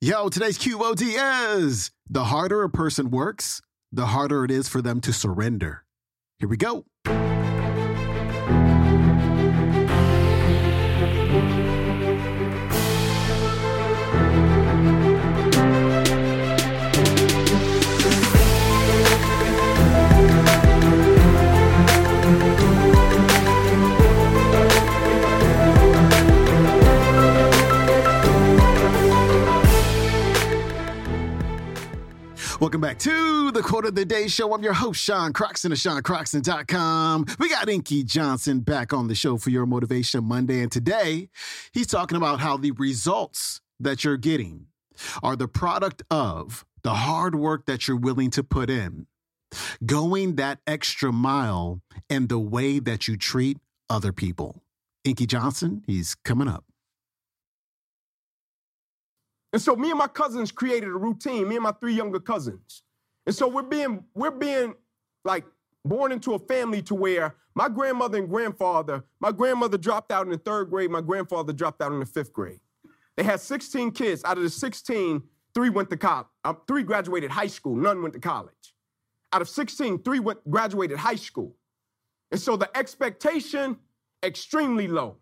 Yo, today's QOD is the harder a person works, the harder it is for them to surrender. Here we go. Welcome back to the Quote of the Day Show. I'm your host, Sean Croxton of SeanCroxton.com. We got Inky Johnson back on the show for your Motivation Monday. And today, he's talking about how the results that you're getting are the product of the hard work that you're willing to put in, going that extra mile, and the way that you treat other people. Inky Johnson, he's coming up. And so me and my cousins created a routine, me and my three younger cousins. And so we're being, we're being like born into a family to where my grandmother and grandfather, my grandmother dropped out in the third grade, my grandfather dropped out in the fifth grade. They had 16 kids. Out of the 16, three went to college. Uh, three graduated high school, none went to college. Out of 16, three went, graduated high school. And so the expectation, extremely low.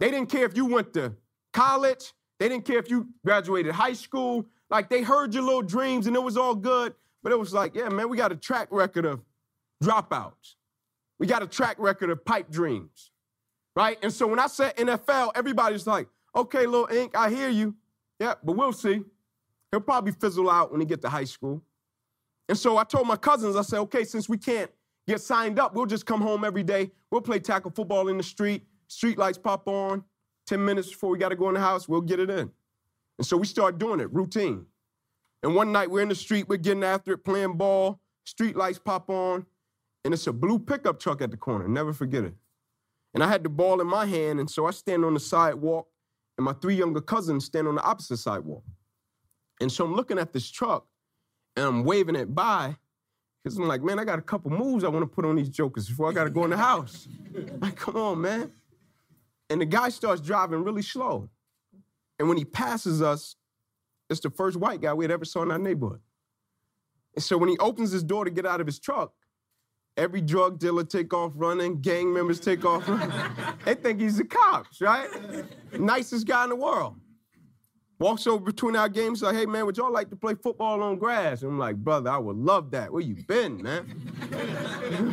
They didn't care if you went to college, they didn't care if you graduated high school. Like they heard your little dreams and it was all good. But it was like, yeah, man, we got a track record of dropouts. We got a track record of pipe dreams. Right? And so when I said NFL, everybody's like, okay, little ink, I hear you. Yeah, but we'll see. He'll probably fizzle out when he get to high school. And so I told my cousins, I said, okay, since we can't get signed up, we'll just come home every day. We'll play tackle football in the street. Street lights pop on. 10 minutes before we got to go in the house, we'll get it in. And so we start doing it, routine. And one night we're in the street, we're getting after it, playing ball, street lights pop on, and it's a blue pickup truck at the corner. Never forget it. And I had the ball in my hand, and so I stand on the sidewalk, and my three younger cousins stand on the opposite sidewalk. And so I'm looking at this truck, and I'm waving it by, because I'm like, man, I got a couple moves I want to put on these jokers before I got to go in the house. like, come on, man. And the guy starts driving really slow. And when he passes us, it's the first white guy we had ever saw in our neighborhood. And so when he opens his door to get out of his truck, every drug dealer take off running, gang members take off running. they think he's the cops, right? Nicest guy in the world. Walks over between our games, like, hey man, would y'all like to play football on grass? And I'm like, brother, I would love that. Where you been, man?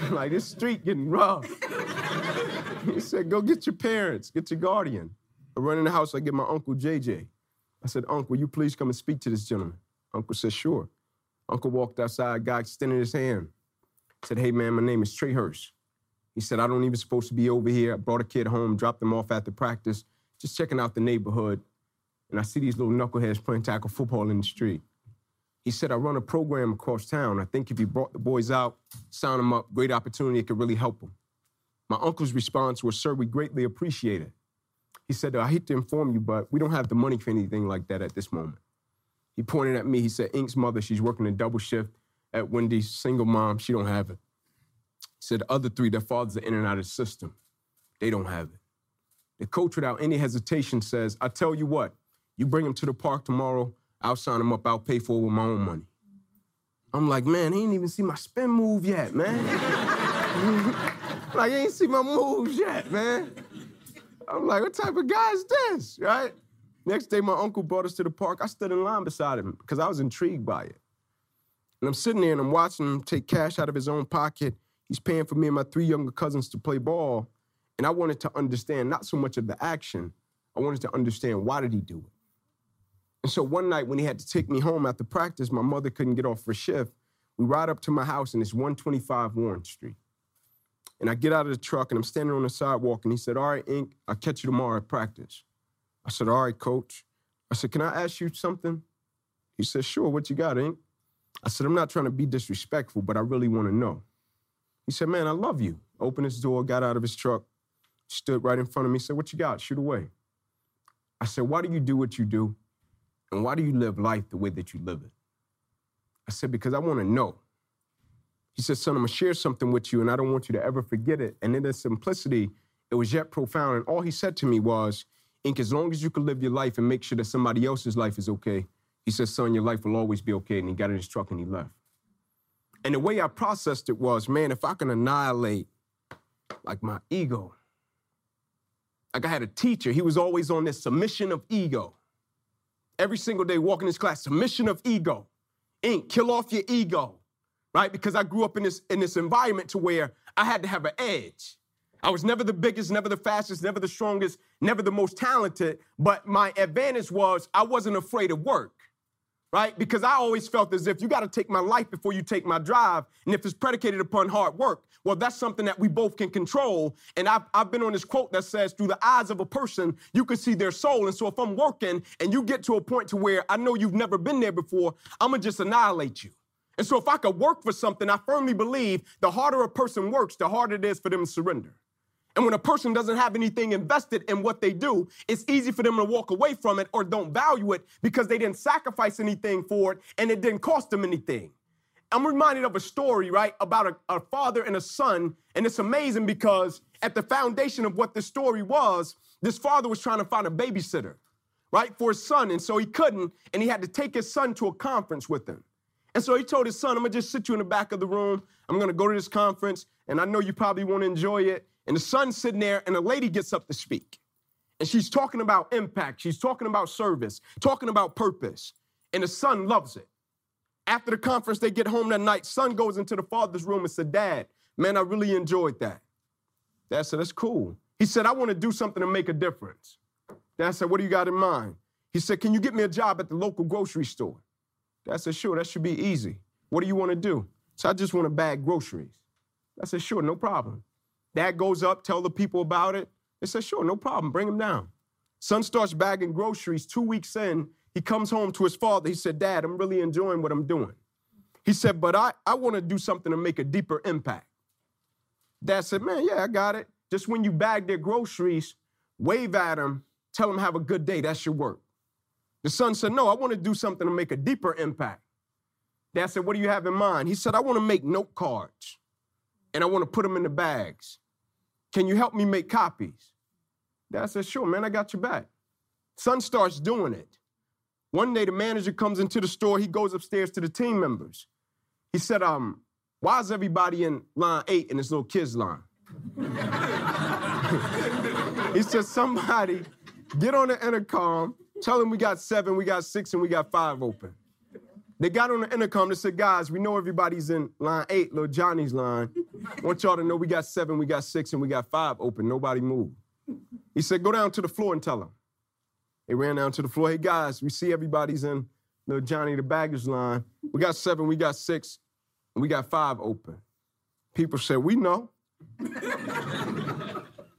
like this street getting rough. he said, Go get your parents, get your guardian. I run in the house, I get my uncle JJ. I said, Uncle, will you please come and speak to this gentleman? Uncle said, Sure. Uncle walked outside, guy extended his hand. Said, Hey man, my name is Trey Hurst. He said, I don't even supposed to be over here. I brought a kid home, dropped him off after practice, just checking out the neighborhood. And I see these little knuckleheads playing tackle football in the street. He said, I run a program across town. I think if you brought the boys out, sign them up, great opportunity, it could really help them. My uncle's response was, Sir, we greatly appreciate it. He said, I hate to inform you, but we don't have the money for anything like that at this moment. He pointed at me. He said, Ink's mother, she's working a double shift at Wendy's, single mom, she don't have it. He said, the other three, their fathers are in and out of the system. They don't have it. The coach, without any hesitation, says, I tell you what, you bring him to the park tomorrow, I'll sign him up, I'll pay for it with my own money. I'm like, man, he ain't even see my spin move yet, man. Like, you ain't see my moves yet, man. I'm like, what type of guy is this, right? Next day, my uncle brought us to the park. I stood in line beside him because I was intrigued by it. And I'm sitting there and I'm watching him take cash out of his own pocket. He's paying for me and my three younger cousins to play ball. And I wanted to understand not so much of the action, I wanted to understand why did he do it? And so one night when he had to take me home after practice, my mother couldn't get off for shift. We ride up to my house and it's 125 Warren Street. And I get out of the truck and I'm standing on the sidewalk and he said, All right, Ink, I'll catch you tomorrow at practice. I said, All right, coach. I said, Can I ask you something? He said, Sure, what you got, Ink? I said, I'm not trying to be disrespectful, but I really want to know. He said, Man, I love you. Opened his door, got out of his truck, stood right in front of me, said, What you got? Shoot away. I said, Why do you do what you do? And why do you live life the way that you live it? I said, Because I want to know. He said, Son, I'm going to share something with you, and I don't want you to ever forget it. And in its simplicity, it was yet profound. And all he said to me was, Ink, as long as you can live your life and make sure that somebody else's life is okay, he said, son, your life will always be okay. And he got in his truck and he left. And the way I processed it was, man, if I can annihilate like my ego, like I had a teacher, he was always on this submission of ego. Every single day walking this class, submission of ego. Ink, kill off your ego, right? Because I grew up in this, in this environment to where I had to have an edge. I was never the biggest, never the fastest, never the strongest, never the most talented, but my advantage was I wasn't afraid of work right? Because I always felt as if you got to take my life before you take my drive. And if it's predicated upon hard work, well, that's something that we both can control. And I've, I've been on this quote that says, through the eyes of a person, you can see their soul. And so if I'm working and you get to a point to where I know you've never been there before, I'm going to just annihilate you. And so if I could work for something, I firmly believe the harder a person works, the harder it is for them to surrender. And when a person doesn't have anything invested in what they do, it's easy for them to walk away from it or don't value it because they didn't sacrifice anything for it and it didn't cost them anything. I'm reminded of a story, right, about a, a father and a son. And it's amazing because at the foundation of what this story was, this father was trying to find a babysitter, right, for his son. And so he couldn't, and he had to take his son to a conference with him. And so he told his son, I'm gonna just sit you in the back of the room. I'm gonna go to this conference, and I know you probably won't enjoy it. And the son's sitting there, and a lady gets up to speak. And she's talking about impact, she's talking about service, talking about purpose. And the son loves it. After the conference, they get home that night. Son goes into the father's room and said, Dad, man, I really enjoyed that. Dad said, That's cool. He said, I want to do something to make a difference. Dad said, What do you got in mind? He said, Can you get me a job at the local grocery store? Dad said, Sure, that should be easy. What do you want to do? So I just want to bag groceries. I said, Sure, no problem. Dad goes up, tell the people about it. They said, sure, no problem, bring him down. Son starts bagging groceries. Two weeks in, he comes home to his father. He said, Dad, I'm really enjoying what I'm doing. He said, but I, I want to do something to make a deeper impact. Dad said, man, yeah, I got it. Just when you bag their groceries, wave at them, tell them have a good day. That's your work. The son said, no, I want to do something to make a deeper impact. Dad said, what do you have in mind? He said, I want to make note cards and I want to put them in the bags. Can you help me make copies? Dad said, Sure, man, I got your back. Son starts doing it. One day the manager comes into the store, he goes upstairs to the team members. He said, um, why is everybody in line eight in this little kid's line? he said, somebody get on the intercom, tell them we got seven, we got six, and we got five open. They got on the intercom. They said, guys, we know everybody's in line eight, little Johnny's line. Want y'all to know we got seven, we got six, and we got five open. Nobody moved. He said, go down to the floor and tell them. They ran down to the floor. Hey, guys, we see everybody's in the Johnny the baggage line. We got seven, we got six, and we got five open. People said, we know.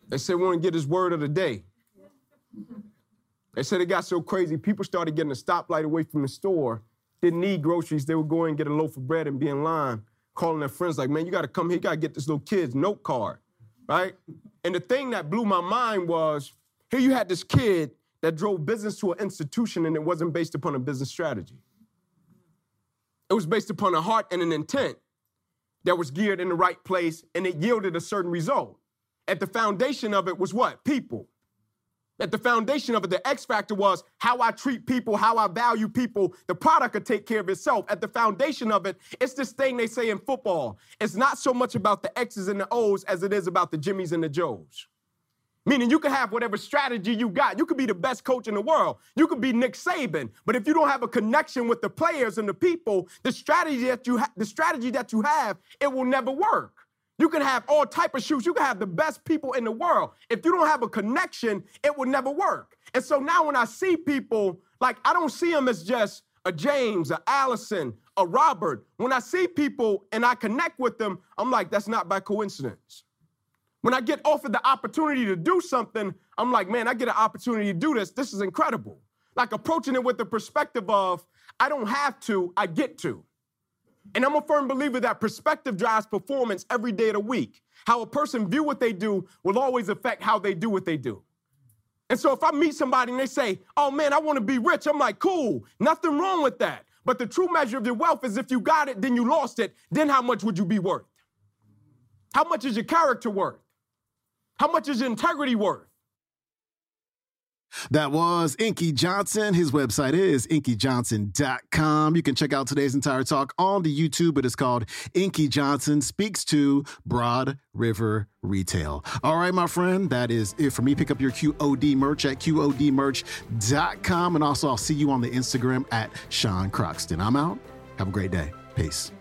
they said, we want to get his word of the day. They said it got so crazy, people started getting a stoplight away from the store didn't need groceries, they would go and get a loaf of bread and be in line, calling their friends like, man, you got to come here, you got to get this little kid's note card, right? And the thing that blew my mind was here you had this kid that drove business to an institution and it wasn't based upon a business strategy. It was based upon a heart and an intent that was geared in the right place and it yielded a certain result. At the foundation of it was what? People. At the foundation of it, the X factor was how I treat people, how I value people. The product could take care of itself. At the foundation of it, it's this thing they say in football. It's not so much about the X's and the O's as it is about the Jimmys and the Joes. Meaning you can have whatever strategy you got. You could be the best coach in the world. You could be Nick Saban. But if you don't have a connection with the players and the people, the strategy that you ha- the strategy that you have, it will never work. You can have all type of shoes. You can have the best people in the world. If you don't have a connection, it will never work. And so now when I see people, like I don't see them as just a James, a Allison, a Robert. When I see people and I connect with them, I'm like, that's not by coincidence. When I get offered the opportunity to do something, I'm like, man, I get an opportunity to do this. This is incredible. Like approaching it with the perspective of, I don't have to, I get to. And I'm a firm believer that perspective drives performance every day of the week. How a person view what they do will always affect how they do what they do. And so if I meet somebody and they say, "Oh man, I want to be rich," I'm like, "Cool, nothing wrong with that." But the true measure of your wealth is if you got it, then you lost it. Then how much would you be worth? How much is your character worth? How much is your integrity worth? That was Inky Johnson. His website is inkyjohnson.com. You can check out today's entire talk on the YouTube. It is called Inky Johnson Speaks to Broad River Retail. All right, my friend, that is it for me. Pick up your QOD merch at QODmerch.com. And also, I'll see you on the Instagram at Sean Croxton. I'm out. Have a great day. Peace.